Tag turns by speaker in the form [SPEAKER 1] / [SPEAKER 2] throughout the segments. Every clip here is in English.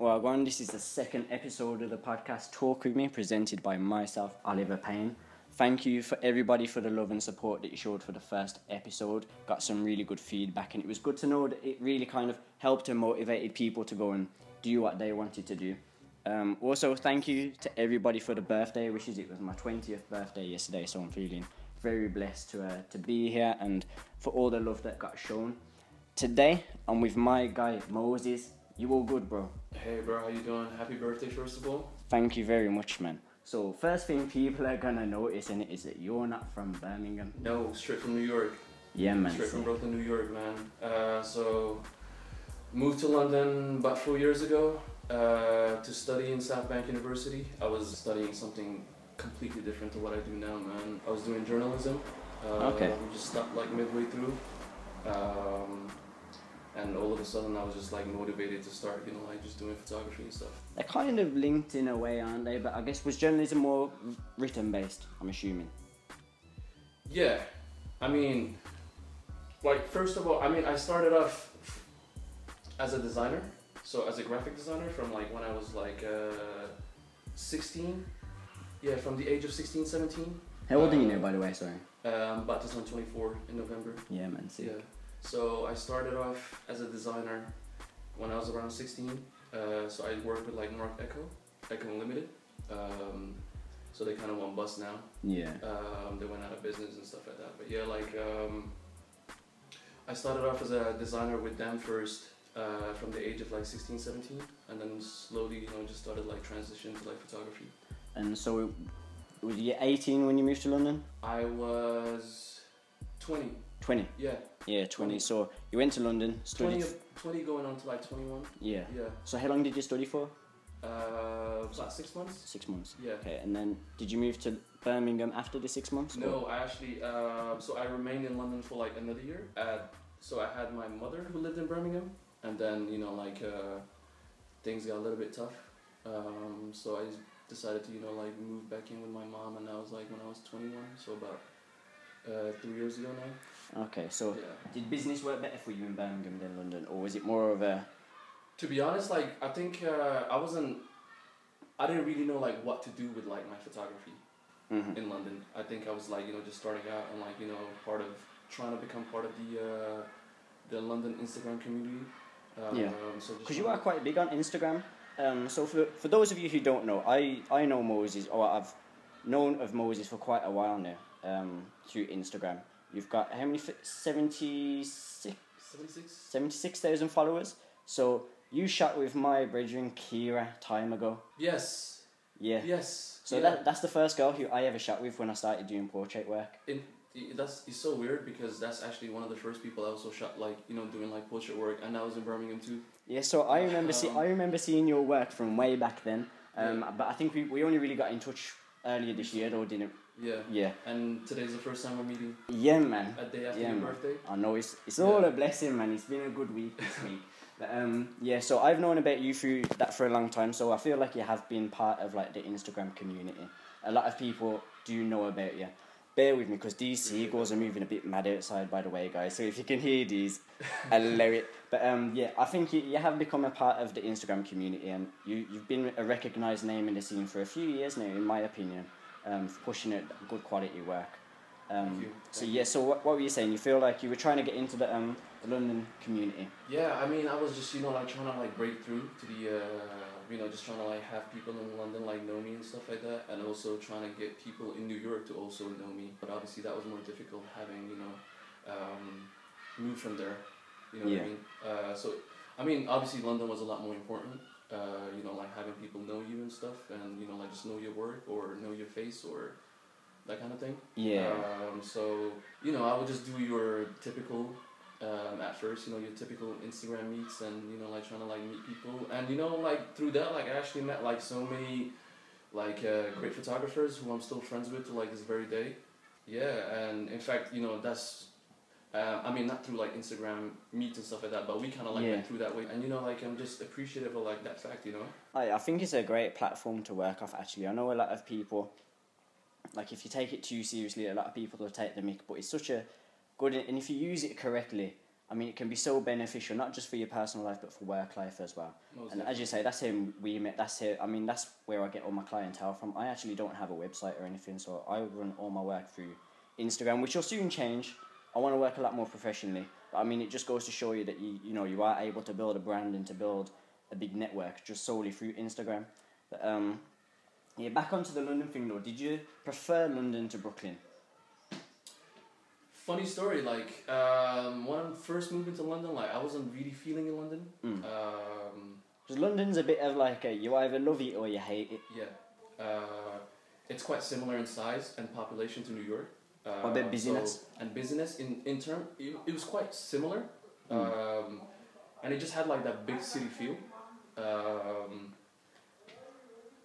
[SPEAKER 1] Well, one, this is the second episode of the podcast Talk With Me, presented by myself, Oliver Payne. Thank you for everybody for the love and support that you showed for the first episode. Got some really good feedback, and it was good to know that it really kind of helped and motivated people to go and do what they wanted to do. Um, also, thank you to everybody for the birthday wishes. It was my 20th birthday yesterday, so I'm feeling very blessed to, uh, to be here and for all the love that got shown. Today, I'm with my guy, Moses. You all good, bro?
[SPEAKER 2] Hey bro, how you doing? Happy birthday first of all.
[SPEAKER 1] Thank you very much, man. So, first thing people are gonna notice in it is that you're not from Birmingham.
[SPEAKER 2] No, straight from New York.
[SPEAKER 1] Yeah, man.
[SPEAKER 2] Straight from Brooklyn, New York, man. Uh, so moved to London about four years ago uh, to study in South Bank University. I was studying something completely different to what I do now, man. I was doing journalism. Uh,
[SPEAKER 1] Okay.
[SPEAKER 2] We just stopped like midway through. Um, and all of a sudden I was just like motivated to start, you know, like just doing photography and stuff.
[SPEAKER 1] They're kind of linked in a way, aren't they? But I guess was journalism more written based? I'm assuming.
[SPEAKER 2] Yeah, I mean, like first of all, I mean, I started off as a designer, so as a graphic designer from like when I was like uh, 16. Yeah, from the age of 16, 17.
[SPEAKER 1] How old are you
[SPEAKER 2] Uh,
[SPEAKER 1] now, by the way? Sorry.
[SPEAKER 2] Um, about to turn 24 in November.
[SPEAKER 1] Yeah, man. See.
[SPEAKER 2] Yeah. So I started off as a designer when I was around 16. Uh, so I worked with like Marc Ecko, Ecko Unlimited. Um, so they kind of went bust now.
[SPEAKER 1] Yeah.
[SPEAKER 2] Um, they went out of business and stuff like that. But yeah, like um, I started off as a designer with them first uh, from the age of like 16, 17, and then slowly, you know, just started like transition to like photography.
[SPEAKER 1] And so, was you 18 when you moved to London?
[SPEAKER 2] I was 20.
[SPEAKER 1] 20.
[SPEAKER 2] Yeah,
[SPEAKER 1] Yeah, 20. So you went to London,
[SPEAKER 2] 20,
[SPEAKER 1] studied.
[SPEAKER 2] of- 20 going on to like 21.
[SPEAKER 1] yeah.
[SPEAKER 2] Yeah.
[SPEAKER 1] So how long did you study for?
[SPEAKER 2] Uh, was that six months?
[SPEAKER 1] Six months.
[SPEAKER 2] Yeah.
[SPEAKER 1] Okay, and then did you move to Birmingham after the six months? or-
[SPEAKER 2] No, I actually. Um, so I remained in London for like another year. Uh, so I had my mother who lived in Birmingham, and then you know like uh, things got a little bit tough. Um, so I decided to you know like move back in with my mom, and that was like when I was twenty one. So about uh, three years ago now.
[SPEAKER 1] Okay, so
[SPEAKER 2] Yeah.
[SPEAKER 1] did business work better for you in Birmingham than London, or was it more of a
[SPEAKER 2] To be honest, like I think uh, I wasn't. I didn't really know like what to do with like my photography.
[SPEAKER 1] Mhm.
[SPEAKER 2] in London. I think I was like you know just starting out and like you know part of trying to become part of the uh, the London Instagram community. Um,
[SPEAKER 1] Yeah.
[SPEAKER 2] So
[SPEAKER 1] Because you are quite big on Instagram. Um, so for, for those of you who don't know, I, I know Moses, or I've known of Moses for quite a while now um, through Instagram. You've got how many? f- 76
[SPEAKER 2] 76.
[SPEAKER 1] 76,000 followers. So you shot with my brethren Kira time ago.
[SPEAKER 2] Yes.
[SPEAKER 1] Yeah.
[SPEAKER 2] Yes.
[SPEAKER 1] So
[SPEAKER 2] yeah.
[SPEAKER 1] that, that's the first girl who I ever shot with when I started doing portrait work.
[SPEAKER 2] it- that's it's so weird because that's actually one of the first people I also shot like you know doing like portrait work and I was in Birmingham too.
[SPEAKER 1] Yeah, so I remember see,
[SPEAKER 2] Um,
[SPEAKER 1] I remember seeing your work from way back then. Um,
[SPEAKER 2] Yeah.
[SPEAKER 1] but I think we, we only really got in touch earlier this year, though, didn't?
[SPEAKER 2] Yeah.
[SPEAKER 1] Yeah.
[SPEAKER 2] And today's the first time we're meeting
[SPEAKER 1] Yeah, man.
[SPEAKER 2] a day after
[SPEAKER 1] Yeah,
[SPEAKER 2] your
[SPEAKER 1] man.
[SPEAKER 2] birthday.
[SPEAKER 1] I know it's it's
[SPEAKER 2] Yeah.
[SPEAKER 1] all a blessing, man. It's been a good week this week. But um, yeah, so I've known about you through that for a long time. So I feel like you have been part of like the Instagram community. A lot of people do know about you. Bear with me because these seagulls are moving a bit mad outside, by the way, guys. So if you can hear these, allow it. But um, yeah, I think you, you have become a part of the Instagram community, and you you've been a recognised name in the scene for a few years now, in my opinion, um, for pushing it good quality work. Um, so yeah, so what, what were you saying? You feel like you were trying to get into the um the London community.
[SPEAKER 2] Yeah, I mean, I was just you know like trying to like break through to the uh, you know just trying to like have people in London like know me and stuff like that, and also trying to get people in New York to also know me. But obviously that was more difficult having you know um, moved from there. You know
[SPEAKER 1] Yeah.
[SPEAKER 2] what I mean? Uh, so I mean, obviously London was a lot more important. Uh, you know, like having people know you and stuff, and you know, like just know your work or know your face or that kind of thing.
[SPEAKER 1] Yeah.
[SPEAKER 2] Um, so you know, I would just do your typical um, at first, you know, your typical Instagram meets and you know, like trying to like meet people, and you know, like through that, like I actually met like so many, like uh, great photographers who I'm still friends with to like this very day. Yeah, and in fact, you know, that's. Uh, I mean, not through like Instagram meets and stuff like that, but we kind of like
[SPEAKER 1] Yeah.
[SPEAKER 2] went through that way, and you know, like I'm just appreciative of like that fact, you know.
[SPEAKER 1] I, I think it's a great platform to work off actually. I know a lot of people like if you take it too seriously a lot of people will take the mic but it's such a good and if you use it correctly I mean, it can be so beneficial, not just for your personal life, but for work life as well.
[SPEAKER 2] Most
[SPEAKER 1] And as you say, that's him. We met. That's it. I mean, that's where I get all my clientele from. I actually don't have a website or anything, so I run all my work through Instagram, which will soon change. I want to work a lot more professionally. But I mean, it just goes to show you that you you know you are able to build a brand and to build a big network just solely through Instagram. But um, yeah, back onto the London thing though. Did you prefer London to Brooklyn?
[SPEAKER 2] Funny story, like um, when I first moved into London, like I wasn't really feeling in London.
[SPEAKER 1] Mm.
[SPEAKER 2] Um,
[SPEAKER 1] Because London's a bit of like a you either love it or you hate it.
[SPEAKER 2] yeah, uh, it's quite similar in size and population to New York. Uh,
[SPEAKER 1] A bit busyness.
[SPEAKER 2] so- and business in in term, it, it was quite similar,
[SPEAKER 1] Mm.
[SPEAKER 2] um, and it just had like that big city feel. Um,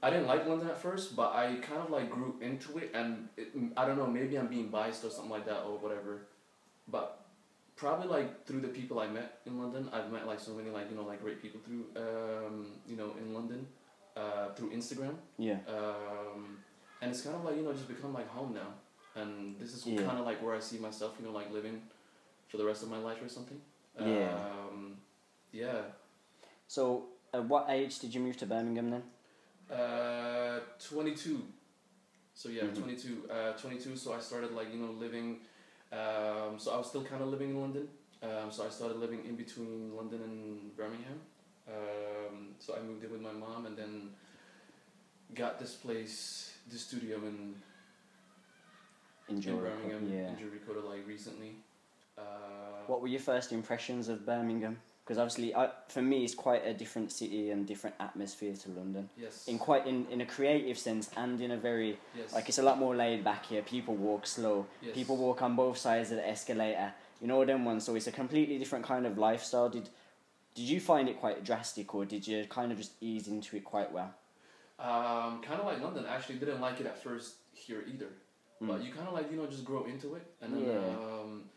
[SPEAKER 2] I didn't like London at first, but I kind of like grew into it, and it, I don't know, maybe I'm being biased or something like that or whatever, but probably like through the people I met in London, I've met like so many like you know like great people through um, you know in London, uh, through Instagram,
[SPEAKER 1] Yeah.
[SPEAKER 2] um, and it's kind of like you know just become like home now, and this is
[SPEAKER 1] Yeah.
[SPEAKER 2] kind of like where I see myself, you know, like living for the rest of my life or something.
[SPEAKER 1] Yeah.
[SPEAKER 2] Um, yeah.
[SPEAKER 1] So, at what age did you move to Birmingham then?
[SPEAKER 2] Uh, 22. So yeah,
[SPEAKER 1] Mhm.
[SPEAKER 2] 22. Uh, 22. So I started like you know living. Um, so I was still kind of living in London. Um, so I started living in between London and Birmingham. Um, so I moved in with my mom and then got this place, this studio in
[SPEAKER 1] In
[SPEAKER 2] in. Birmingham,
[SPEAKER 1] Yeah.
[SPEAKER 2] in Jericho, like recently. Uh,
[SPEAKER 1] What were your first impressions of Birmingham? Because obviously, I, for me, it's quite a different city and different atmosphere to London.
[SPEAKER 2] Yes.
[SPEAKER 1] In quite in, in a creative sense and in a very
[SPEAKER 2] yes.
[SPEAKER 1] like it's a lot more laid back here. People walk slow.
[SPEAKER 2] yes.
[SPEAKER 1] People walk on both sides of the escalator. You know them ones. So it's a completely different kind of lifestyle. Did did you find it quite drastic, or did you kind of just ease into it quite well?
[SPEAKER 2] Um, kind of like London. I actually didn't like it at first here either. But
[SPEAKER 1] Mm.
[SPEAKER 2] you kind of like you know just grow into it, and then
[SPEAKER 1] Yeah.
[SPEAKER 2] um,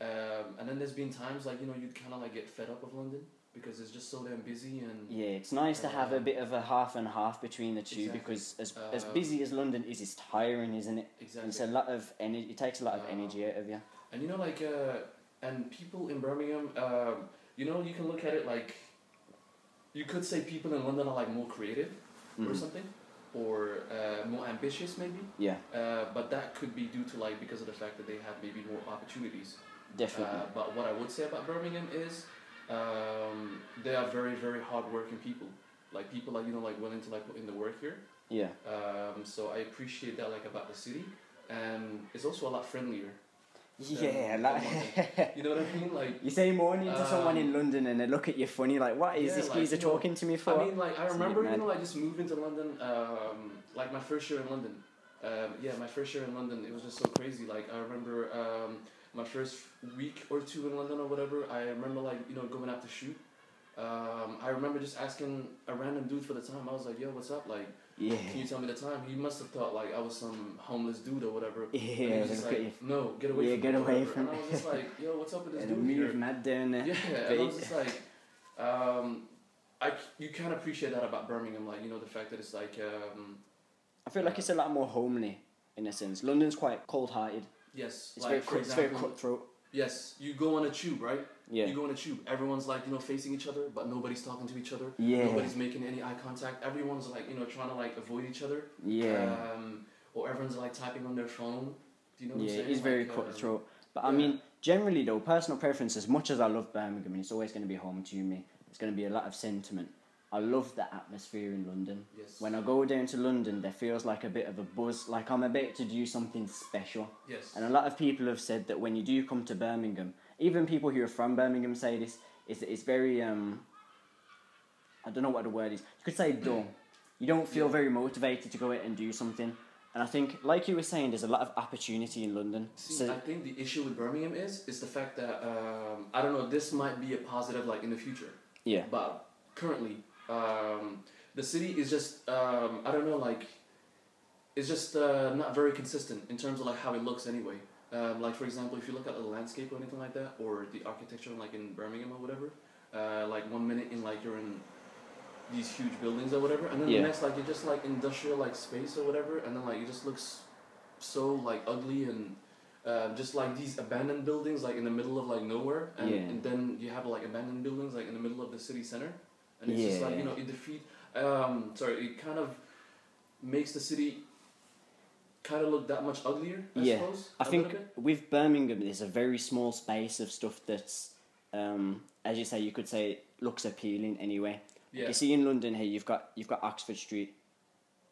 [SPEAKER 2] um, and then there's been times like you know you'd kind of like get fed up of London because it's just so damn busy and
[SPEAKER 1] Yeah, it's nice to have a
[SPEAKER 2] Uh,
[SPEAKER 1] bit of a half and half between the two
[SPEAKER 2] Exactly.
[SPEAKER 1] because as as
[SPEAKER 2] Uh,
[SPEAKER 1] busy as London is, it's tiring, isn't it?
[SPEAKER 2] exactly.
[SPEAKER 1] It's a lot of energy. It takes a lot of
[SPEAKER 2] Uh,
[SPEAKER 1] energy out of you.
[SPEAKER 2] And you know like uh, and people in Birmingham, um, you know you can look at it like you could say people in London are like more creative or
[SPEAKER 1] Mhm.
[SPEAKER 2] something, or uh, more ambitious maybe.
[SPEAKER 1] Yeah,
[SPEAKER 2] Uh, but that could be due to like because of the fact that they have maybe more opportunities.
[SPEAKER 1] definitely.
[SPEAKER 2] Uh, but what I would say about Birmingham is um, they are very very hardworking people. Like people like you know like willing to like put in the work here.
[SPEAKER 1] yeah,
[SPEAKER 2] Um, so I appreciate that like about the city, and it's also a lot friendlier.
[SPEAKER 1] Yeah.
[SPEAKER 2] um,
[SPEAKER 1] Like
[SPEAKER 2] You know what I mean? Like
[SPEAKER 1] you say morning to someone in
[SPEAKER 2] Um,
[SPEAKER 1] London and they look at you funny, like, "What is
[SPEAKER 2] Yeah,
[SPEAKER 1] this
[SPEAKER 2] like,
[SPEAKER 1] geezer
[SPEAKER 2] you know,
[SPEAKER 1] talking to me for?"
[SPEAKER 2] I mean, like I
[SPEAKER 1] It's a bit
[SPEAKER 2] remember, you know, I just moved into London. Um, like my first year in London. Um, yeah, my first year in London, it was just so crazy. Like I remember um, my first week or two in London or whatever. I remember like you know going out to shoot. Um, I remember just asking a random dude for the time. I was like, "Yo, what's up? Like,
[SPEAKER 1] yeah,
[SPEAKER 2] can you tell me the time?" He must have thought like I was some homeless dude or whatever. And
[SPEAKER 1] yeah. look
[SPEAKER 2] like, "No, get away
[SPEAKER 1] Yeah,
[SPEAKER 2] from
[SPEAKER 1] get
[SPEAKER 2] me,"
[SPEAKER 1] away
[SPEAKER 2] whatever.
[SPEAKER 1] from
[SPEAKER 2] And I was just like, "Yo, what's up with this
[SPEAKER 1] And
[SPEAKER 2] dude here?"
[SPEAKER 1] mad there.
[SPEAKER 2] Yeah, and I was just like, um, I you can appreciate that about Birmingham, like you know the fact that it's like um,
[SPEAKER 1] I feel like it's a lot more homely in a sense. London's quite cold-hearted.
[SPEAKER 2] yes,
[SPEAKER 1] It's
[SPEAKER 2] like
[SPEAKER 1] very, it's very cutthroat.
[SPEAKER 2] yes, you go on a tube, right?
[SPEAKER 1] Yeah,
[SPEAKER 2] You go on a tube, everyone's like you know facing each other, but nobody's talking to each other.
[SPEAKER 1] yeah,
[SPEAKER 2] Nobody's making any eye contact. Everyone's like you know trying to like avoid each other.
[SPEAKER 1] yeah.
[SPEAKER 2] Um, or everyone's like typing on their phone. Do you know what I'm
[SPEAKER 1] Yeah,
[SPEAKER 2] saying?
[SPEAKER 1] it is very
[SPEAKER 2] Like, uh,
[SPEAKER 1] cutthroat. But I
[SPEAKER 2] yeah.
[SPEAKER 1] mean, generally though, personal preference. As much as I love Birmingham, and it's always going to be home to me. It's going to be a lot of sentiment. I love the atmosphere in London.
[SPEAKER 2] Yes.
[SPEAKER 1] When I go down to London, there feels like a bit of a buzz, like I'm about to do something special.
[SPEAKER 2] yes.
[SPEAKER 1] And a lot of people have said that when you do come to Birmingham, even people who are from Birmingham say this, is that it's very um I don't know what the word is. You could say dull. You don't feel
[SPEAKER 2] Yeah.
[SPEAKER 1] very motivated to go out and do something. And I think, like you were saying, there's a lot of opportunity in London.
[SPEAKER 2] See,
[SPEAKER 1] So
[SPEAKER 2] I think the issue with Birmingham is is the fact that um, I don't know. This might be a positive, like in the future.
[SPEAKER 1] yeah,
[SPEAKER 2] But currently, um, the city is just um, I don't know like it's just uh, not very consistent in terms of like how it looks anyway. Um, like for example, if you look at the landscape or anything like that, or the architecture like in Birmingham or whatever, uh, like one minute in like you're in these huge buildings or whatever, and then
[SPEAKER 1] Yeah.
[SPEAKER 2] the next like you're just like industrial like space or whatever, and then like it just looks so like ugly and uh, just like these abandoned buildings, like in the middle of like nowhere, and,
[SPEAKER 1] Yeah.
[SPEAKER 2] and then you have like abandoned buildings like in the middle of the city center, and it's just like you know it defeat. Um, sorry, it kind of makes the city kind of look that much uglier. I
[SPEAKER 1] Yeah.
[SPEAKER 2] suppose.
[SPEAKER 1] I think with Birmingham, there's a very small space of stuff that's, um, as you say, you could say looks appealing anyway.
[SPEAKER 2] Yeah.
[SPEAKER 1] You see in London here, you've got you've got Oxford Street,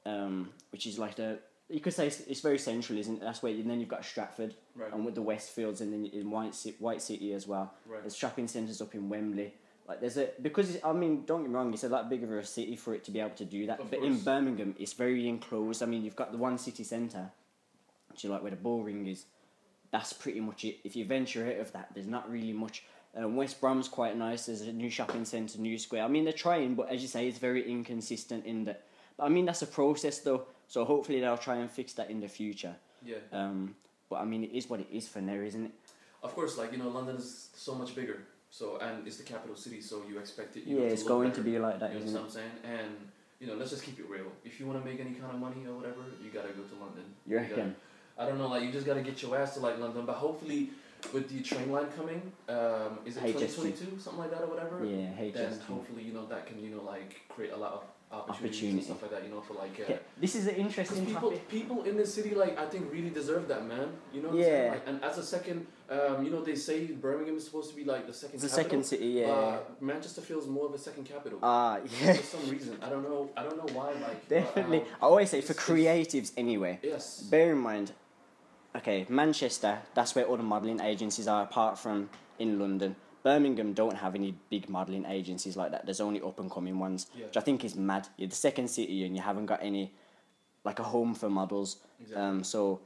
[SPEAKER 1] um, which is like the you could say it's, it's very central, isn't it? That's where and then you've got Stratford
[SPEAKER 2] Right.
[SPEAKER 1] and with the Westfields and then in White City, White City as well.
[SPEAKER 2] Right.
[SPEAKER 1] There's shopping centres up in Wembley. Like there's a because it's, I mean don't get me wrong, it's a lot bigger of a city for it to be able to do that.
[SPEAKER 2] Of
[SPEAKER 1] but in. Birmingham, it's very enclosed. I mean you've got the one city centre, which is like where the Bullring is. That's pretty much it. If you venture out of that, there's not really much. Um, West Brom's quite nice. There's a new shopping centre, new square. I mean they're trying, but as you say, it's very inconsistent in that. But I mean that's a process though. So hopefully they'll try and fix that in the future.
[SPEAKER 2] Yeah.
[SPEAKER 1] Um, but I mean it is what it is for now, isn't it?
[SPEAKER 2] Of course, like you know, London is so much bigger. So and it's the capital city, so you expect it. You
[SPEAKER 1] Yeah,
[SPEAKER 2] know,
[SPEAKER 1] it's
[SPEAKER 2] look
[SPEAKER 1] going
[SPEAKER 2] better.
[SPEAKER 1] to be like that,
[SPEAKER 2] You
[SPEAKER 1] it?
[SPEAKER 2] what I'm saying? And you know, let's just keep it real. If you want to make any kind of money or whatever, you gotta go to London.
[SPEAKER 1] You
[SPEAKER 2] gotta-
[SPEAKER 1] reckon?
[SPEAKER 2] I don't know, like you just gotta get your ass to like London. But hopefully, with the train line coming, um, is it 2022, something like that or whatever?
[SPEAKER 1] Yeah,
[SPEAKER 2] Then hopefully, you know, that can you know like create a lot of opportunities
[SPEAKER 1] Opportunity.
[SPEAKER 2] and stuff like that. You know, for like. Uh,
[SPEAKER 1] Okay, this is an interesting
[SPEAKER 2] people,
[SPEAKER 1] topic.
[SPEAKER 2] people in the city, like I think, really deserve that, man. You know. What I'm
[SPEAKER 1] Yeah.
[SPEAKER 2] saying? Like, and as a second, um, you know, they say Birmingham is supposed to be like the second.
[SPEAKER 1] The
[SPEAKER 2] capital.
[SPEAKER 1] second city, yeah.
[SPEAKER 2] Uh, Manchester feels more of a second capital.
[SPEAKER 1] Ah, yeah,
[SPEAKER 2] For some reason, I don't know. I don't know why. Like but,
[SPEAKER 1] definitely.
[SPEAKER 2] um,
[SPEAKER 1] I always say for creatives anyway.
[SPEAKER 2] yes.
[SPEAKER 1] Bear in mind, okay, Manchester. That's where all the modelling agencies are. Apart from in London, Birmingham don't have any big modelling agencies like that. There's only up and coming ones,
[SPEAKER 2] Yeah.
[SPEAKER 1] which I think is mad. You're the second city and you haven't got any, like a home for models.
[SPEAKER 2] Exactly.
[SPEAKER 1] Um, so,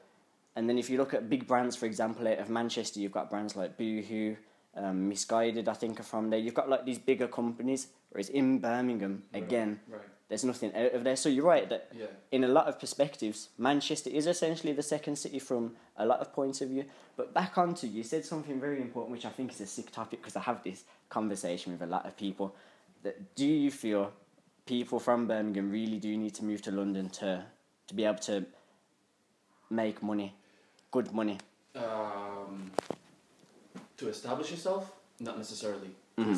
[SPEAKER 1] and then if you look at big brands, for example, out of Manchester, you've got brands like Boohoo, um, Missguided, I think, are from there. You've got like these bigger companies, whereas in Birmingham,
[SPEAKER 2] Right,
[SPEAKER 1] again,
[SPEAKER 2] Right.
[SPEAKER 1] there's nothing out of there. So you're right that
[SPEAKER 2] Yeah.
[SPEAKER 1] in a lot of perspectives, Manchester is essentially the second city from a lot of points of view. But back onto you said something very important, which I think is a sick topic because I have this conversation with a lot of people. That do you feel people from Birmingham really do need to move to London to to be able to make money, good money?
[SPEAKER 2] Um, to establish yourself, not necessarily.
[SPEAKER 1] Mm-hmm.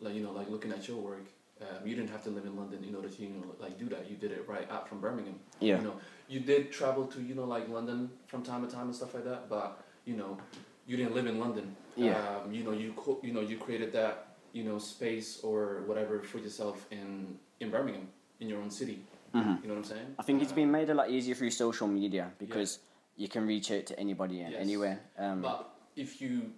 [SPEAKER 2] Like you know, like looking at your work, um, you didn't have to live in London in order to you know like do that. You did it right out from Birmingham.
[SPEAKER 1] Yeah.
[SPEAKER 2] You know, you did travel to you know like London from time to time and stuff like that, but you know, you didn't live in London.
[SPEAKER 1] Yeah.
[SPEAKER 2] Um, you know, you co- you know you created that you know space or whatever for yourself in in Birmingham in your own city.
[SPEAKER 1] Mhm.
[SPEAKER 2] You know what I'm saying?
[SPEAKER 1] I think it's been made a lot easier through social media because you can reach out to anybody and
[SPEAKER 2] Yes.
[SPEAKER 1] anywhere. Um,
[SPEAKER 2] But if you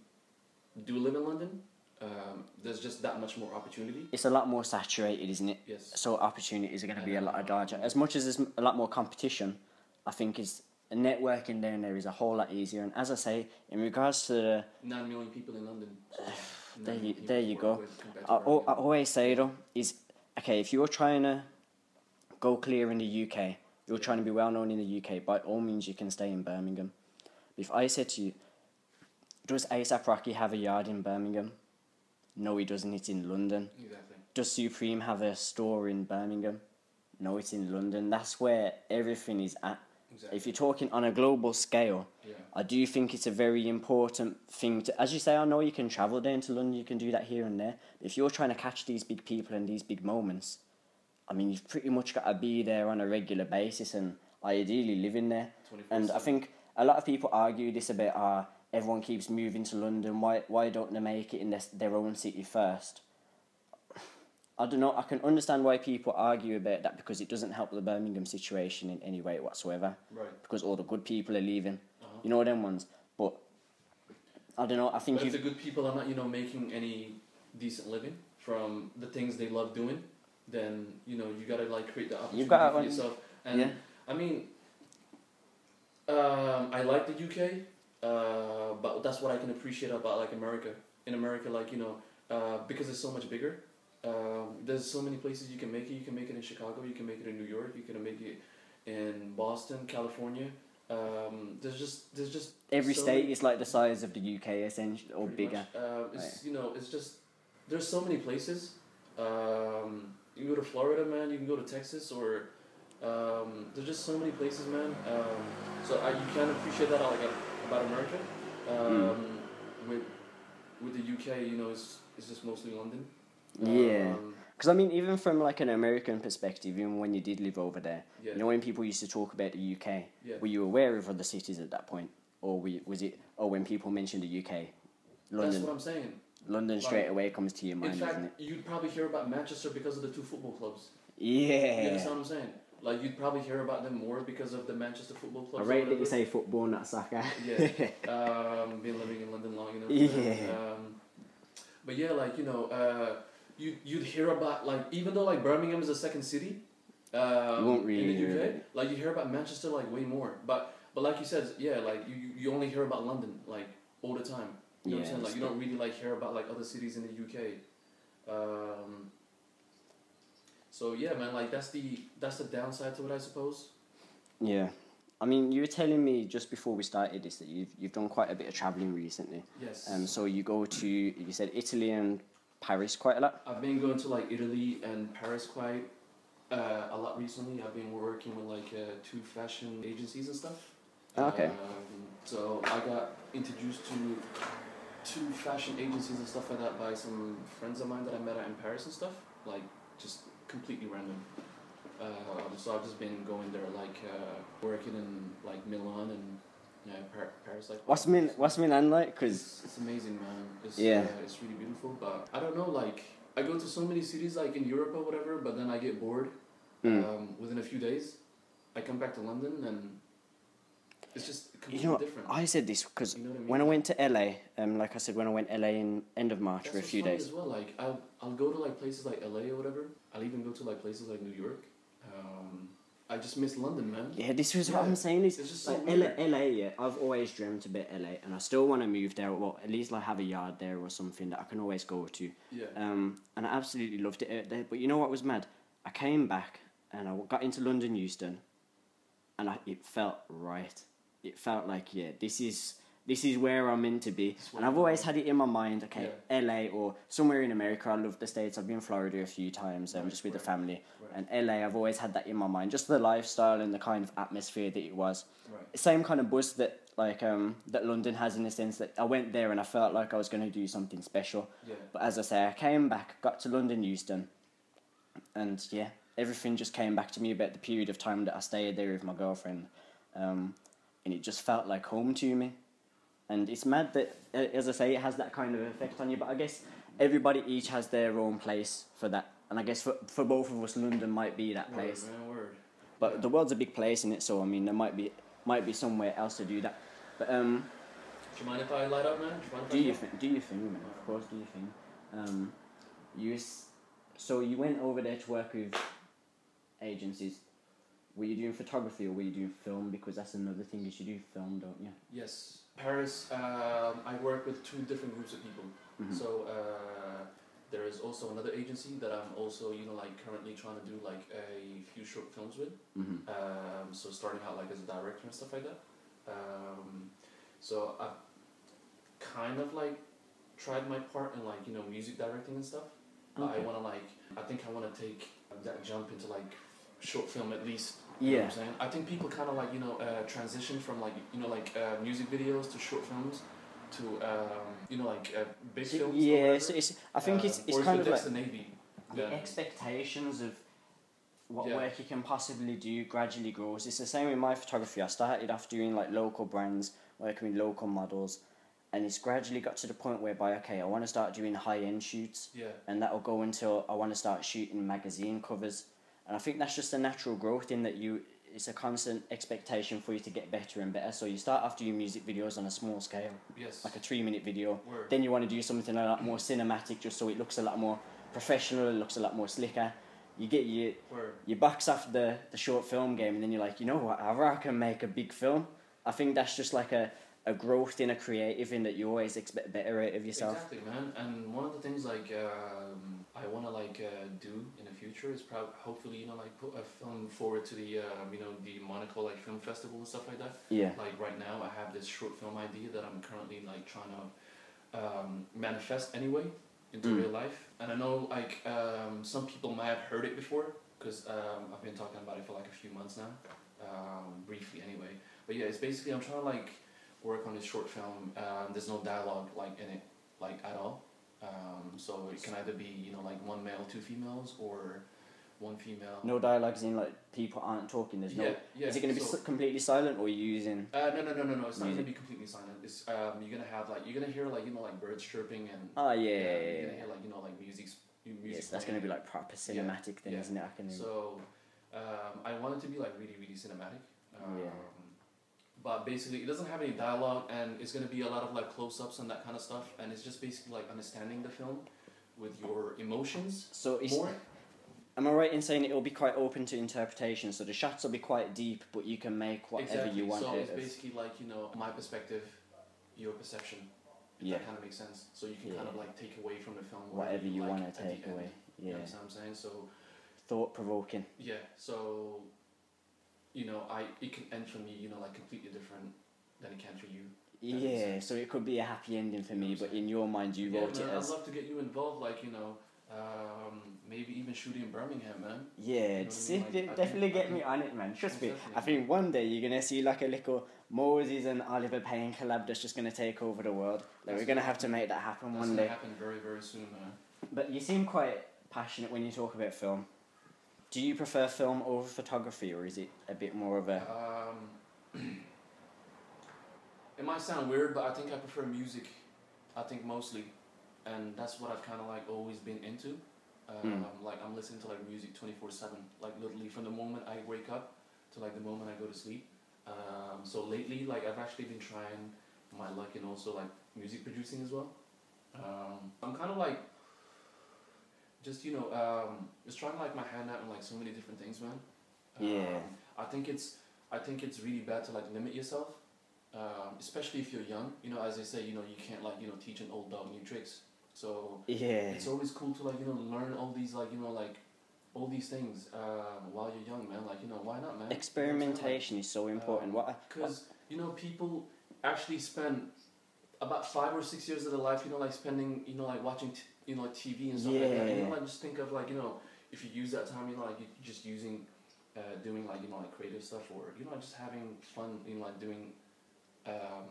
[SPEAKER 2] do live in London, um, there's just that much more opportunity.
[SPEAKER 1] it's a lot more saturated, isn't it?
[SPEAKER 2] Yes.
[SPEAKER 1] so opportunities are going to be a lot
[SPEAKER 2] Uh,
[SPEAKER 1] larger. As much as there's a lot more competition, I think is networking down there is a whole lot easier. And as I say, in regards to the,
[SPEAKER 2] Nine million people in London. So
[SPEAKER 1] There you- there you go.
[SPEAKER 2] work with compared to
[SPEAKER 1] I, I always say though is okay if you're trying to go clear in the UK, you're trying to be well known in the UK. By all means, you can stay in Birmingham. If I said to you, does ASAP Rocky have a yard in Birmingham? No, he doesn't. It's in London.
[SPEAKER 2] Exactly.
[SPEAKER 1] Does Supreme have a store in Birmingham? No, it's in London. That's where everything is at.
[SPEAKER 2] Exactly.
[SPEAKER 1] If you're talking on a global scale,
[SPEAKER 2] yeah.
[SPEAKER 1] I do think it's a very important thing to, as you say, I know you can travel down to London, you can do that here and there. If you're trying to catch these big people and these big moments, I mean, you've pretty much got to be there on a regular basis and ideally living there.
[SPEAKER 2] 24/7.
[SPEAKER 1] And I think a lot of people argue this about, uh, everyone keeps moving to London, why, why don't they make it in their, their own city first? I don't know. I can understand why people argue about that because it doesn't help the Birmingham situation in any way whatsoever.
[SPEAKER 2] Right.
[SPEAKER 1] Because all the good people are leaving.
[SPEAKER 2] Uh-huh.
[SPEAKER 1] You know them ones. But I don't know. I think
[SPEAKER 2] But if the good people are not, you know, making any decent living from the things they love doing, then you know you gotta like create the opportunity
[SPEAKER 1] gotta,
[SPEAKER 2] for yourself. And
[SPEAKER 1] yeah.
[SPEAKER 2] I mean, um, I like the UK, uh, but that's what I can appreciate about like America. In America, like you know, uh, because it's so much bigger. Um, there's so many places you can make it. You can make it in Chicago. You can make it in New York. You can make it in Boston, California. Um, there's just there's just
[SPEAKER 1] Every
[SPEAKER 2] so
[SPEAKER 1] state is like the size of the UK, essentially, or bigger.
[SPEAKER 2] Uh, it's you know it's just there's so many places. Um, you can go to Florida, man. You can go to Texas, or um, there's just so many places, man. Um, so I, you can appreciate that like about America. Um, With with the UK, you know, it's it's just mostly London.
[SPEAKER 1] Yeah.
[SPEAKER 2] Um,
[SPEAKER 1] Because I mean, even from like an American perspective, even when you did live over there,
[SPEAKER 2] yeah.
[SPEAKER 1] you know, when people used to talk about the UK,
[SPEAKER 2] yeah.
[SPEAKER 1] were you aware of other cities at that point, or were you, was it? Or when people mentioned the UK, London.
[SPEAKER 2] That's what I'm saying.
[SPEAKER 1] London
[SPEAKER 2] like-
[SPEAKER 1] straight away comes to your mind, In
[SPEAKER 2] fact,
[SPEAKER 1] doesn't it?
[SPEAKER 2] you'd probably hear about Manchester because of the two football clubs.
[SPEAKER 1] Yeah.
[SPEAKER 2] You understand what I'm saying? Like you'd probably hear about them more because of the Manchester football
[SPEAKER 1] I
[SPEAKER 2] clubs. or
[SPEAKER 1] rate that you say football, not soccer.
[SPEAKER 2] Yeah. um, been living in London long enough.
[SPEAKER 1] Yeah.
[SPEAKER 2] Um, but yeah, like you know, uh, you you'd hear about like even though like Birmingham is a second city. Um,
[SPEAKER 1] won't really
[SPEAKER 2] in the UK, like you hear about Manchester like way more, but but like you said, yeah, like you- you only hear about London like all the time. You know what I'm
[SPEAKER 1] Yeah,
[SPEAKER 2] saying? Like you don't really like hear about like other cities in the UK. Um, so yeah, man, like that's the that's the downside to it, I suppose.
[SPEAKER 1] Yeah. I mean, you were telling me just before we started this that you've, you've done quite a bit of travelling recently.
[SPEAKER 2] Yes.
[SPEAKER 1] Um, so you go to, you said Italy and Paris quite a lot?
[SPEAKER 2] I've been going to like Italy and Paris quite uh, a lot recently. I've been working with like uh, two fashion agencies and stuff.
[SPEAKER 1] Okay.
[SPEAKER 2] Um, so I got introduced to two fashion agencies and stuff like that by some friends of mine that I met out in Paris and stuff. Like just completely random. Um, so I've just been going there, like uh, working in like Milan and yeah, Par- Paris. Like
[SPEAKER 1] What's Mil- what's Milan like? Because,
[SPEAKER 2] it's, it's amazing, man. It's,
[SPEAKER 1] Yeah.
[SPEAKER 2] uh, it's really beautiful. But I don't know, like, I go to so many cities, like in Europe or whatever, but then I get bored
[SPEAKER 1] mm.
[SPEAKER 2] um, within a few days. I come back to London and it's just completely
[SPEAKER 1] you know what,
[SPEAKER 2] different.
[SPEAKER 1] I said this because
[SPEAKER 2] you know I mean?
[SPEAKER 1] when I went to LA, um, like I said, when I went LA in end of March
[SPEAKER 2] That's
[SPEAKER 1] for a few days.
[SPEAKER 2] As well, like I'll I'll go to like places like LA or whatever. I'll even go to like places like New York. Um, I just miss London, man.
[SPEAKER 1] Yeah, this was what I'm saying. Is
[SPEAKER 2] It's just so
[SPEAKER 1] like
[SPEAKER 2] weird.
[SPEAKER 1] LA, LA, yeah, I've always dreamt about LA, and I still want to move there. Well, at least like have a yard there or something that I can always go to.
[SPEAKER 2] Yeah.
[SPEAKER 1] Um, and I absolutely loved it out there. But you know what was mad? I came back and I got into London Euston, and I, it felt right. It felt like yeah, this is this is where I'm meant to be. And I've always had it in my mind. Okay, LA or somewhere in America. I love the states. I've been in Florida a few times, um,
[SPEAKER 2] Right,
[SPEAKER 1] just with the family.
[SPEAKER 2] Right.
[SPEAKER 1] And LA, I've always had that in my mind. Just the lifestyle and the kind of atmosphere that it was
[SPEAKER 2] right.
[SPEAKER 1] same kind of buzz that like um that London has in the sense that I went there and I felt like I was going to do something special.
[SPEAKER 2] Yeah.
[SPEAKER 1] But as I say, I came back, got to London Euston, and yeah, everything just came back to me about the period of time that I stayed there with my girlfriend, um, and it just felt like home to me. And it's mad that, uh, as I say, it has that kind of effect on you. But I guess everybody each has their own place for that. And I guess for, for both of us, London might be that place.
[SPEAKER 2] Word, man, word.
[SPEAKER 1] But
[SPEAKER 2] Yeah.
[SPEAKER 1] the world's a big place in it, so I mean, there might be might be somewhere else to do that. But um,
[SPEAKER 2] Do you mind if I light up, man? Do you mind
[SPEAKER 1] do
[SPEAKER 2] I
[SPEAKER 1] you think? Do you think, man? Of course, do you think? Um, you so you went over there to work with agencies. Were you doing photography or were you doing film? Because that's another thing is you do film, don't you?
[SPEAKER 2] Yes, Paris. Um, I work with two different groups of people.
[SPEAKER 1] Mhm.
[SPEAKER 2] So uh, there is also another agency that I'm also, you know, like currently trying to do like a few short films with.
[SPEAKER 1] Mhm.
[SPEAKER 2] Um, so starting out like as a director and stuff like that. Um, so I've kind of like tried my part in like you know music directing and stuff. But I want to like I think I want to take that jump into like short film at least. You
[SPEAKER 1] Yeah.
[SPEAKER 2] what I'm saying? I think people kind of like you know uh, transition from like you know like uh, music videos to short films to um, you know like uh, big films.
[SPEAKER 1] yeah, so it's, I think it's it's kind of like
[SPEAKER 2] the Navy.
[SPEAKER 1] the
[SPEAKER 2] Yeah.
[SPEAKER 1] expectations of what
[SPEAKER 2] Yeah.
[SPEAKER 1] work you can possibly do gradually grows. It's the same with my photography. I started off doing like local brands, working with local models, and it's gradually got to the point whereby okay, I want to start doing high end shoots,
[SPEAKER 2] Yeah.
[SPEAKER 1] and that'll go until I want to start shooting magazine covers, and I think that's just a natural growth in that you. It's a constant expectation for you to get better and better. So you start off doing music videos on a small scale,
[SPEAKER 2] Yes.
[SPEAKER 1] like a three minute video,
[SPEAKER 2] Word.
[SPEAKER 1] then you want to do something a lot more cinematic, just so it looks a lot more professional, it looks a lot more slicker. You get your
[SPEAKER 2] Word.
[SPEAKER 1] you box off the, the short film game, and then you're like, you know what, I can make a big film. I think that's just like a, a growth in a creative in that you always expect better out of yourself.
[SPEAKER 2] Exactly, man. And one of the things like um, I want to like uh, do in the future is probably hopefully you know like put a film forward to the um, you know the Monaco like film festival and stuff like that.
[SPEAKER 1] Yeah.
[SPEAKER 2] Like right now, I have this short film idea that I'm currently like trying to um, manifest anyway into
[SPEAKER 1] Mm.
[SPEAKER 2] real life. And I know like um, some people might have heard it before because um, I've been talking about it for like a few months now, um, briefly anyway. But yeah, it's basically I'm trying to like work on this short film. Um, there's no dialogue like in it, like at all. Um, so it can either be you know like one male, two females, or one female.
[SPEAKER 1] No dialogues in like people aren't talking. There's no.
[SPEAKER 2] Yeah, yeah.
[SPEAKER 1] Is it going to be
[SPEAKER 2] so-
[SPEAKER 1] completely silent or are you using?
[SPEAKER 2] Uh, no, no, no, no, no. It's not gonna be completely silent. It's um, you're gonna have like you're gonna hear like you know like birds chirping and
[SPEAKER 1] Oh yeah, yeah,
[SPEAKER 2] you're
[SPEAKER 1] yeah.
[SPEAKER 2] gonna hear like you know like music. Music
[SPEAKER 1] Yes, that's going to be like proper cinematic
[SPEAKER 2] yeah.
[SPEAKER 1] isn't it? I can.
[SPEAKER 2] So, um, I want it to be like really, really cinematic. Um,
[SPEAKER 1] Yeah.
[SPEAKER 2] But basically, it doesn't have any dialogue, and it's gonna be a lot of like close-ups and that kind of stuff, and it's just basically like understanding the film with your emotions
[SPEAKER 1] so is,
[SPEAKER 2] more.
[SPEAKER 1] am I right in saying it will be quite open to interpretation? So the shots will be quite deep, but you can make whatever
[SPEAKER 2] exactly.
[SPEAKER 1] you want
[SPEAKER 2] so it's
[SPEAKER 1] of.
[SPEAKER 2] basically like you know my perspective, your perception. If
[SPEAKER 1] Yeah.
[SPEAKER 2] That kind of makes sense. So you can
[SPEAKER 1] Yeah.
[SPEAKER 2] kind of like take away from the film
[SPEAKER 1] Whatever you
[SPEAKER 2] like
[SPEAKER 1] want to take
[SPEAKER 2] end.
[SPEAKER 1] away.
[SPEAKER 2] You
[SPEAKER 1] Yeah.
[SPEAKER 2] understand what I'm saying? So
[SPEAKER 1] Thought provoking.
[SPEAKER 2] Yeah, so you know, I it can end for me, you know, like completely different than it can for you.
[SPEAKER 1] Yeah, so it could be a happy ending for
[SPEAKER 2] You
[SPEAKER 1] me, but in your mind you
[SPEAKER 2] yeah,
[SPEAKER 1] wrote
[SPEAKER 2] man,
[SPEAKER 1] it as.
[SPEAKER 2] I'd love to get you involved, like you know, um, maybe even shooting in Birmingham, man.
[SPEAKER 1] yeah.
[SPEAKER 2] what I
[SPEAKER 1] see,
[SPEAKER 2] mean? Like,
[SPEAKER 1] definitely
[SPEAKER 2] think- I
[SPEAKER 1] get me on it, man. Trust me. I think one day you're gonna see like a little Moses and Oliver Payne collab that's just gonna take over the world. Like we're gonna have to make that happen
[SPEAKER 2] That's
[SPEAKER 1] one day.
[SPEAKER 2] happen very, very soon, man.
[SPEAKER 1] But you seem quite passionate when you talk about film. Do you prefer film over photography, or is it a bit more of a
[SPEAKER 2] Um, it might sound weird, but I think I prefer music. I think mostly, and that's what I've kind of like always been into. Um,
[SPEAKER 1] Mm.
[SPEAKER 2] Like I'm listening to like music twenty four seven, like literally from the moment I wake up to like the moment I go to sleep. Um, so lately, like I've actually been trying my luck in also like music producing as well. Um, I'm kind of like just you know um, just trying like my hand out in like so many different things, man.
[SPEAKER 1] Yeah.
[SPEAKER 2] Um, I think it's I think it's really bad to like limit yourself, um, especially if you're young. You know, as they say, you know, you can't like you know teach an old dog new tricks. So
[SPEAKER 1] yeah?
[SPEAKER 2] it's always cool to like you know learn all these like you know like all these things um, while you're young, man. Like you know why not, man?
[SPEAKER 1] Experimentation is so important. What?
[SPEAKER 2] Because you know people actually spend about five or six years of their life, you know, like spending, you know, like watching, t- you know, like TV and stuff like that. You
[SPEAKER 1] Yeah.
[SPEAKER 2] know, like just think of like you know, if you use that time, you know, like you just using, uh, doing like you know like creative stuff or you know just having fun, you know, like doing. Um,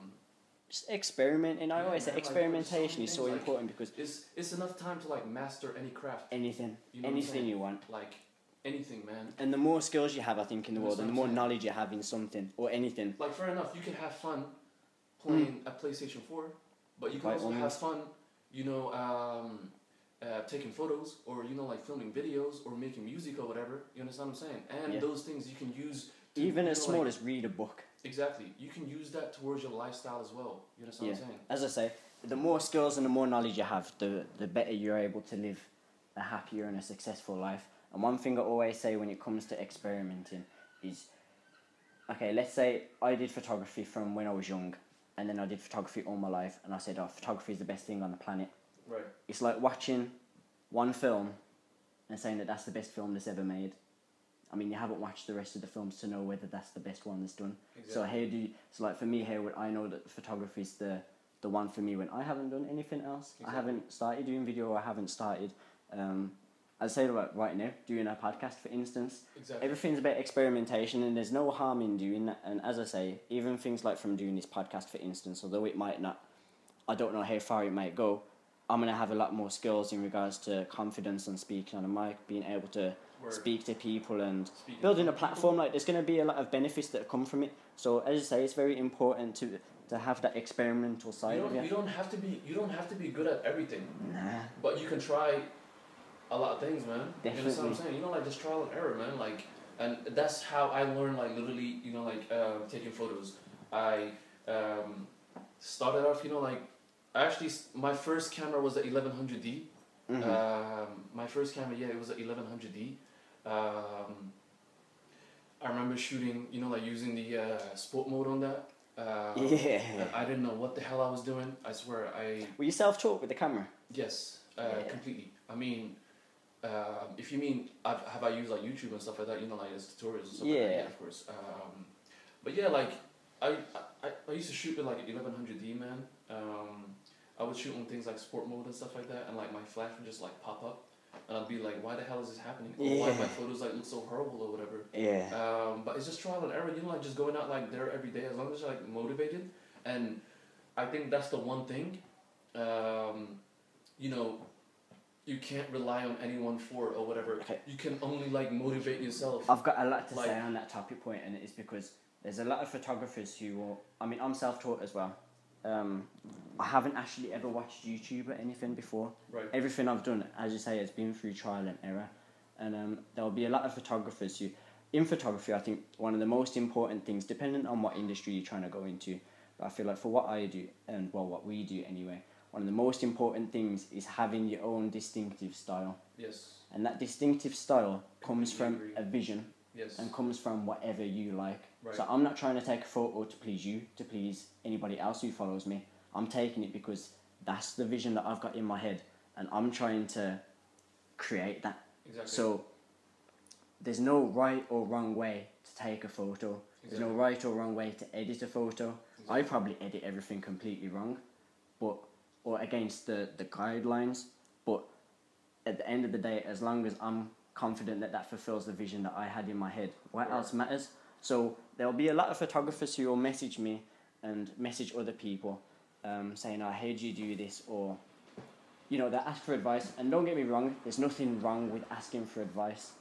[SPEAKER 1] Just experimenting. I
[SPEAKER 2] Yeah,
[SPEAKER 1] always say
[SPEAKER 2] like,
[SPEAKER 1] experimentation
[SPEAKER 2] many
[SPEAKER 1] is so
[SPEAKER 2] like-
[SPEAKER 1] important because
[SPEAKER 2] it's it's enough time to like master any craft.
[SPEAKER 1] anything,
[SPEAKER 2] You know
[SPEAKER 1] anything you want.
[SPEAKER 2] Like anything, man.
[SPEAKER 1] And the more skills you have, I think, in the
[SPEAKER 2] That's
[SPEAKER 1] world, and the more knowledge you have in something or anything.
[SPEAKER 2] Like fair enough, you can have fun playing a PlayStation Four, but you can
[SPEAKER 1] By
[SPEAKER 2] also have fun, you know, um, uh, taking photos or you know like filming videos or making music or whatever. You understand what I'm saying? And
[SPEAKER 1] Yeah.
[SPEAKER 2] those things you can use. To,
[SPEAKER 1] Even as
[SPEAKER 2] know,
[SPEAKER 1] small
[SPEAKER 2] like-
[SPEAKER 1] as read a book.
[SPEAKER 2] exactly, you can use that towards your lifestyle as well. You understand what I'm saying?
[SPEAKER 1] As I say, the more skills and the more knowledge you have, the the better you're able to live a happier and a successful life. And one thing I always say when it comes to experimenting is, okay, let's say I did photography from when I was young, and then I did photography all my life, and I said, oh, photography is the best thing on the planet.
[SPEAKER 2] Right.
[SPEAKER 1] It's like watching one film and saying that that's the best film that's ever made. I mean, you haven't watched the rest of the films to know whether that's the best one that's done. Exactly. So
[SPEAKER 2] Exactly.
[SPEAKER 1] how do you, so like for me here, when I know that photography is the the one for me when I haven't done anything else. I haven't started doing video. I haven't started. Um, I'd say like right now doing a podcast, for instance.
[SPEAKER 2] exactly.
[SPEAKER 1] Everything's about experimentation, and there's no harm in doing that. And as I say, even things like from doing this podcast, for instance, although it might not, I don't know how far it might go. I'm gonna have a lot more skills in regards to confidence and speaking on a mic, being able to
[SPEAKER 2] Word.
[SPEAKER 1] speak to people and
[SPEAKER 2] Speaking
[SPEAKER 1] building a
[SPEAKER 2] people.
[SPEAKER 1] platform like there's going to be a lot of benefits that come from it so as I say it's very important to to have that experimental side of
[SPEAKER 2] don't, you don't have to be you don't have to be good at everything,
[SPEAKER 1] nah
[SPEAKER 2] but you can try a lot of things, man. You understand what I'm saying? You know, like just trial and error, man. Like, and that's how I learned, like literally, you know, like uh, taking photos. I um, started off, you know, like actually my first camera was the 1100D.
[SPEAKER 1] Mhm.
[SPEAKER 2] Um, my first camera, yeah, it was a 1100D. Um, I remember shooting, you know, like using the uh, sport mode on that. Uh,
[SPEAKER 1] yeah
[SPEAKER 2] I didn't know what the hell I was doing. I swear, I
[SPEAKER 1] were you self-taught with the camera
[SPEAKER 2] yes, uh,
[SPEAKER 1] Yeah.
[SPEAKER 2] completely. I mean, um, if you mean I've, have I used like YouTube and stuff like that, you know, like as tutorials and stuff like that,
[SPEAKER 1] Yeah.
[SPEAKER 2] yeah, of course. Um, but yeah, like I, I I used to shoot with like 1100D, man. Um, I would shoot on things like sport mode and stuff like that, and like my flash would just like pop up, and I'd be like, why the hell is this happening? Or why my photos like look so horrible or whatever.
[SPEAKER 1] yeah
[SPEAKER 2] Um, but it's just trial and error, you know, like just going out like there every day. As long as you're like motivated, and I think that's the one thing. Um, you know, you can't rely on anyone for it or whatever.
[SPEAKER 1] Okay.
[SPEAKER 2] You can only like motivate yourself.
[SPEAKER 1] I've got a lot to
[SPEAKER 2] Like-
[SPEAKER 1] say on that topic point, and it is because there's a lot of photographers who will. I mean, I'm self-taught as well. Um, I haven't actually ever watched YouTube or anything before.
[SPEAKER 2] Right.
[SPEAKER 1] Everything I've done, as you say, has been through trial and error, and um, there'll be a lot of photographers who, in photography, I think one of the most important things, depending on what industry you're trying to go into, but I feel like for what I do and well, what we do anyway, one of the most important things is having your own distinctive style,
[SPEAKER 2] Yes.
[SPEAKER 1] and that distinctive style comes from a vision
[SPEAKER 2] Yes.
[SPEAKER 1] and comes from whatever you like.
[SPEAKER 2] Right.
[SPEAKER 1] So I'm not trying to take a photo to please you, to please anybody else who follows me. I'm taking it because that's the vision that I've got in my head, and I'm trying to create that.
[SPEAKER 2] exactly.
[SPEAKER 1] So there's no right or wrong way to take a photo. There's no right or wrong way to edit a photo. I probably edit everything completely wrong, but or against the the guidelines. But at the end of the day, as long as I'm confident that that fulfills the vision that I had in my head, what
[SPEAKER 2] Right.
[SPEAKER 1] else matters? So there'll be a lot of photographers who will message me and message other people, um, saying, "I heard you do this," or you know, they ask for advice. And don't get me wrong, there's nothing wrong with asking for advice.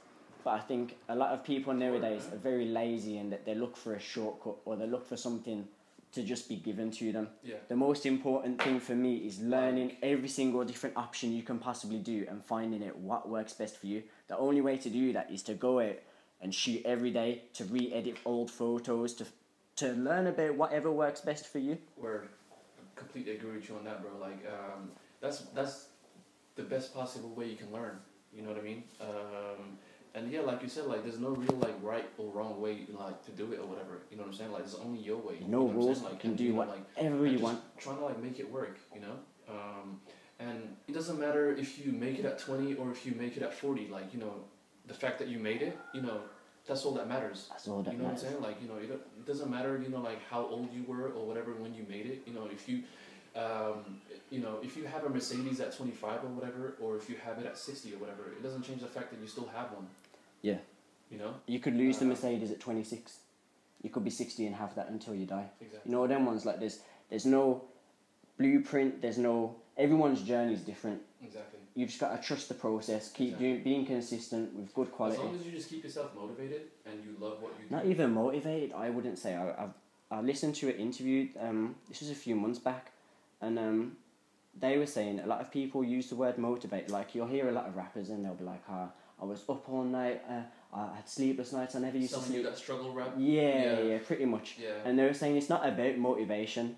[SPEAKER 1] But I think a lot of people nowadays are very lazy and that they look for a shortcut or they look for something to just be given to them.
[SPEAKER 2] yeah.
[SPEAKER 1] The most important thing for me is learning every single different option you can possibly do and finding it what works best for you. The only way to do that is to go out and shoot every day, to re edit old photos, to, to learn about whatever works best for you.
[SPEAKER 2] Where I completely agree with you on that, bro. Like, um, that's that's the best possible way you can learn. You know what I mean? Um, and yeah, like you said, like there's no real like right or wrong way like to do it or whatever. You know what I'm saying? Like there's only your way.
[SPEAKER 1] No
[SPEAKER 2] you know
[SPEAKER 1] rules,
[SPEAKER 2] Like,
[SPEAKER 1] you can do
[SPEAKER 2] you know,
[SPEAKER 1] whatever
[SPEAKER 2] like,
[SPEAKER 1] you want.
[SPEAKER 2] Trying to like make it work. You know. Um, and it doesn't matter if you make it at 20 or if you make it at 40 like you know the fact that you made it you know that's all that matters
[SPEAKER 1] That's all that
[SPEAKER 2] you know what I'm saying? Like, you know, it, it doesn't matter, you know, like how old you were or whatever when you made it. You know, if you, um, you know, if you have a Mercedes at 25 or whatever, or if you have it at 60 or whatever, it doesn't change the fact that you still have one.
[SPEAKER 1] Yeah.
[SPEAKER 2] You know?
[SPEAKER 1] You could lose the
[SPEAKER 2] Uh,
[SPEAKER 1] Mercedes at 26. You could be 60 and have that until you die.
[SPEAKER 2] Exactly.
[SPEAKER 1] You know them ones like there's there's no blueprint. There's no everyone's journey is different.
[SPEAKER 2] Exactly.
[SPEAKER 1] You've just got to trust the process. Keep
[SPEAKER 2] Exactly.
[SPEAKER 1] doing being consistent with good quality.
[SPEAKER 2] As long as you just keep yourself motivated and you love what you do.
[SPEAKER 1] Not even motivated. I wouldn't say. I I've, I listened to an interview. Um, this was a few months back, and um, they were saying a lot of people use the word motivate. Like you'll hear a lot of rappers and they'll be like, "Ah, I was up all night. Uh, I had sleepless nights. I never used
[SPEAKER 2] Some
[SPEAKER 1] to sleep."
[SPEAKER 2] that struggle rap.
[SPEAKER 1] Yeah,
[SPEAKER 2] Yeah.
[SPEAKER 1] yeah, pretty much.
[SPEAKER 2] Yeah.
[SPEAKER 1] And they were saying it's not about motivation.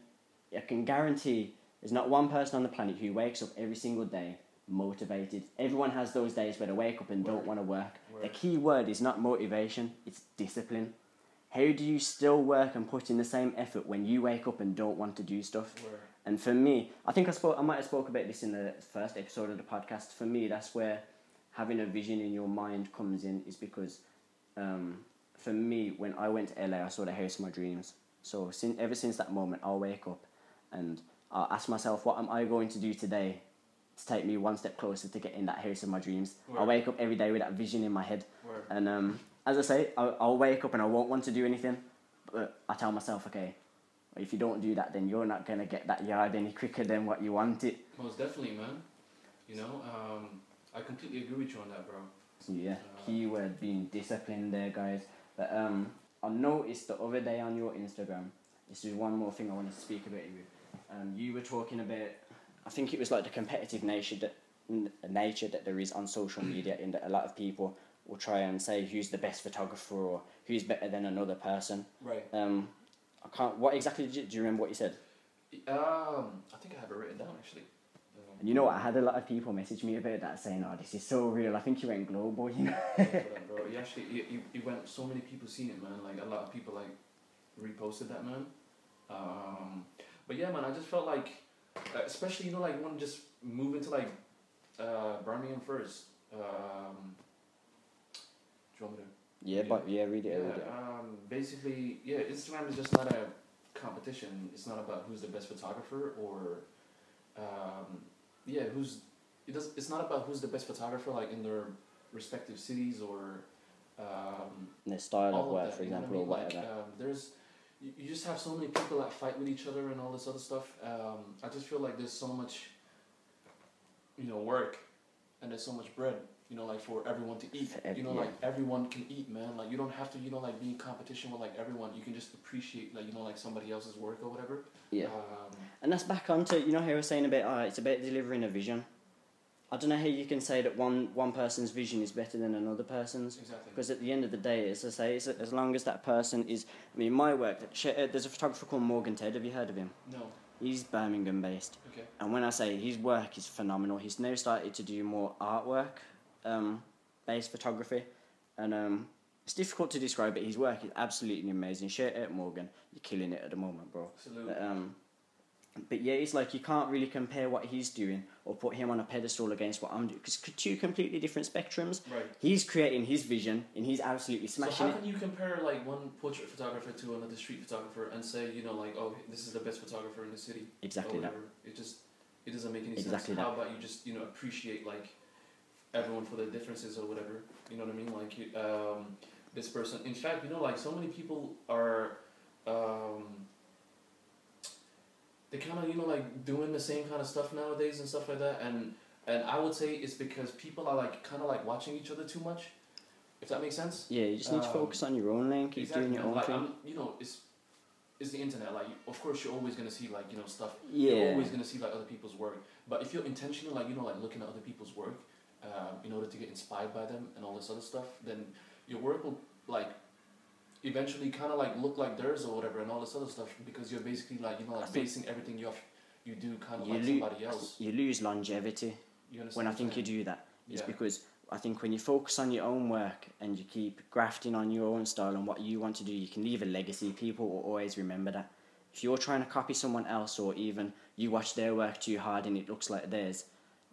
[SPEAKER 1] I can guarantee there's not one person on the planet who wakes up every single day motivated. Everyone has those days where they wake up and don't want to work. The key word is not motivation, it's discipline. How do you still work and put in the same effort when you wake up and don't want to do stuff?
[SPEAKER 2] Where,
[SPEAKER 1] And for me, I think I spoke. I might have spoke about this in the first episode of the podcast. For me, that's where having a vision in your mind comes in. Is because, um, for me, when I went to LA, I saw the house of my dreams. So since ever since that moment, I'll wake up and I'll ask myself, what am I going to do today to take me one step closer to getting that house of my dreams? I wake up every day with that vision in my head, and um, as I say, I'll, I'll wake up and I won't want to do anything, but I tell myself, okay, if you don't do that, then you're not gonna get that yard any quicker than what you want it.
[SPEAKER 2] most definitely, man. You know, um, I completely agree with you on that, bro.
[SPEAKER 1] Yeah, keyword being disciplined there, guys. But um, I noticed the other day on your Instagram. This is one more thing I want to speak about you. Um, you were talking about, I think it was like the competitive nature that nature that there is on social media, in that a lot of people will try and say who's the best photographer or who's better than another person.
[SPEAKER 2] Right.
[SPEAKER 1] Um, I can't. What exactly did you, do you remember what you said?
[SPEAKER 2] Um, I think I have it written down actually. Um,
[SPEAKER 1] And you know what? I had a lot of people message me about that, saying, "Oh, this is so real." I think you went global. You know.
[SPEAKER 2] bro. You actually, you, you, you went. So many people seen it, man. Like a lot of people like reposted that, man. Um, but yeah, man. I just felt like, uh, especially you know, like when just move into like uh, Birmingham first. Um, do you want me to?
[SPEAKER 1] Yeah, but yeah, read it.
[SPEAKER 2] Yeah.
[SPEAKER 1] Read it.
[SPEAKER 2] Um, basically, yeah. Instagram is just not a competition. It's not about who's the best photographer or, um, yeah, who's. It does. It's not about who's the best photographer, like in their respective cities or. Um,
[SPEAKER 1] And the style of work,
[SPEAKER 2] that,
[SPEAKER 1] for
[SPEAKER 2] you know I
[SPEAKER 1] example, or whatever.
[SPEAKER 2] Like, um, there's, you, you just have so many people that fight with each other and all this other stuff. Um, I just feel like there's so much, you know, work, and there's so much bread. You know, like for everyone to eat. You know,
[SPEAKER 1] yeah.
[SPEAKER 2] like everyone can eat, man. Like you don't have to, you know, like be in competition with like everyone. You can just appreciate, like you know, like somebody else's work or whatever.
[SPEAKER 1] Yeah.
[SPEAKER 2] Um,
[SPEAKER 1] And that's back onto you know how was saying about uh, it's about delivering a vision. I don't know how you can say that one one person's vision is better than another person's
[SPEAKER 2] exactly.
[SPEAKER 1] because at the end of the day, as I say, as long as that person is. I mean, my work. uh, There's a photographer called Morgan Ted. Have you heard of him?
[SPEAKER 2] No.
[SPEAKER 1] He's Birmingham based,
[SPEAKER 2] Okay.
[SPEAKER 1] and when I say his work is phenomenal, he's now started to do more artwork, um, based photography, and um, it's difficult to describe. But his work is absolutely amazing. Shout out Morgan, you're killing it at the moment, bro. But, um, but yeah, it's like you can't really compare what he's doing or put him on a pedestal against what I'm doing because two completely different spectrums.
[SPEAKER 2] Right.
[SPEAKER 1] He's creating his vision and he's absolutely smashing.
[SPEAKER 2] So
[SPEAKER 1] how
[SPEAKER 2] can you compare like one portrait photographer to another street photographer and say you know like oh this is the best photographer in the city
[SPEAKER 1] Exactly that.
[SPEAKER 2] It just it doesn't make any
[SPEAKER 1] Exactly
[SPEAKER 2] sense.
[SPEAKER 1] that.
[SPEAKER 2] How about you just you know appreciate like everyone for their differences or whatever? You know what I mean? Like you, um, this person. In fact, you know like so many people are. Um, they kind of you know like doing the same kind of stuff nowadays and stuff like that and and I would say it's because people are like kind of like watching each other too much if that makes sense
[SPEAKER 1] Yeah, you just need to
[SPEAKER 2] Um,
[SPEAKER 1] focus on your own lane, keep
[SPEAKER 2] exactly
[SPEAKER 1] doing your own
[SPEAKER 2] like,
[SPEAKER 1] thing.
[SPEAKER 2] I'm, you know it's it's the internet like of course you're always gonna see like you know stuff you're
[SPEAKER 1] yeah,
[SPEAKER 2] always gonna see like other people's work but if you're intentional like you know like looking at other people's work um, in order to get inspired by them and all this other stuff then your work will like eventually kind of like look like theirs or whatever and all this other stuff because you're basically like you know like basing everything you have you do kind of
[SPEAKER 1] you,
[SPEAKER 2] like somebody else
[SPEAKER 1] you lose longevity
[SPEAKER 2] you
[SPEAKER 1] when I think you do that. It's
[SPEAKER 2] Yeah.
[SPEAKER 1] because I think when you focus on your own work and you keep grafting on your own style and what you want to do, you can leave a legacy. People will always remember that. If you're trying to copy someone else or even you watch their work too hard and it looks like theirs,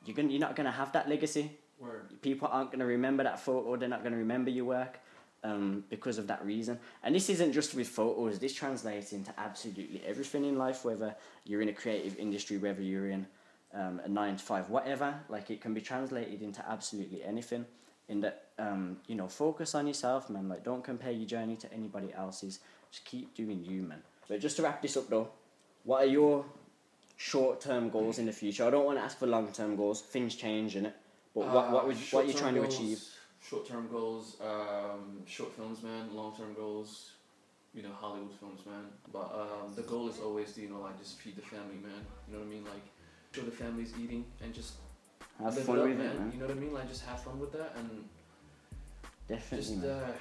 [SPEAKER 1] you're gonna, you're not going to have that legacy.
[SPEAKER 2] Word.
[SPEAKER 1] People aren't going to remember that photo. They're not going to remember your work um, because of that reason. And this isn't just with photos. This translates into absolutely everything in life. Whether you're in a creative industry, whether you're in um, a nine to five, whatever. Like it can be translated into absolutely anything. In that, um, you know, focus on yourself, man. Like don't compare your journey to anybody else's. Just keep doing you, man. But just to wrap this up, though, what are your short-term goals in the future? I don't want to ask for long-term goals. Things change, innit? But what what
[SPEAKER 2] Uh,
[SPEAKER 1] would what are you trying to
[SPEAKER 2] goals-
[SPEAKER 1] achieve?
[SPEAKER 2] Short-term goals, um, short films, man. Long-term goals, you know, Hollywood films, man. But um, the goal is always to, you know, like just feed the family, man. You know what I mean? Like, show the family's eating and just
[SPEAKER 1] Have fun
[SPEAKER 2] it up,
[SPEAKER 1] with
[SPEAKER 2] man.
[SPEAKER 1] it, man.
[SPEAKER 2] You know what I mean? Like, just have fun with that and
[SPEAKER 1] Definitely,
[SPEAKER 2] just
[SPEAKER 1] man.
[SPEAKER 2] uh,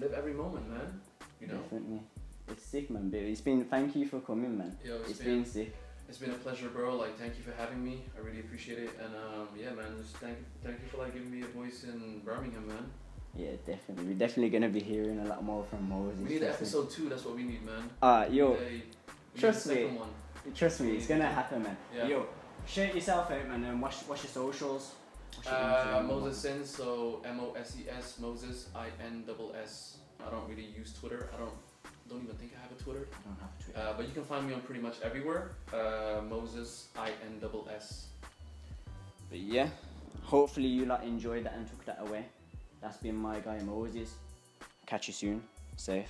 [SPEAKER 2] live every moment, man. You know.
[SPEAKER 1] Definitely. It's sick, man. But it's been. Thank you for coming, man.
[SPEAKER 2] Yo, it's
[SPEAKER 1] it's
[SPEAKER 2] been
[SPEAKER 1] been sick.
[SPEAKER 2] It's been a pleasure, bro. Like, thank you for having me. I really appreciate it. And um, yeah, man, just thank thank you for like giving me a voice in Birmingham, man.
[SPEAKER 1] Yeah, definitely. We're definitely gonna be hearing a lot more from Moses.
[SPEAKER 2] We need episode two. That's what we need, man.
[SPEAKER 1] Uh, yo,
[SPEAKER 2] a- we need a
[SPEAKER 1] trust me.
[SPEAKER 2] One.
[SPEAKER 1] trust me, it's gonna happen, man.
[SPEAKER 2] Yeah.
[SPEAKER 1] Yo, shout yourself out, man. And what's what's your socials? Your
[SPEAKER 2] Uh, Moses Sins, so M O S E S Moses I N double S. I don't really use Twitter. I don't don't even think I have a Twitter.
[SPEAKER 1] I don't have to.
[SPEAKER 2] Uh, but you can find me on pretty much everywhere. Uh, Moses I N double S.
[SPEAKER 1] But yeah, hopefully you like enjoyed that and took that away. That's been my guy Moses. Catch you soon. Safe.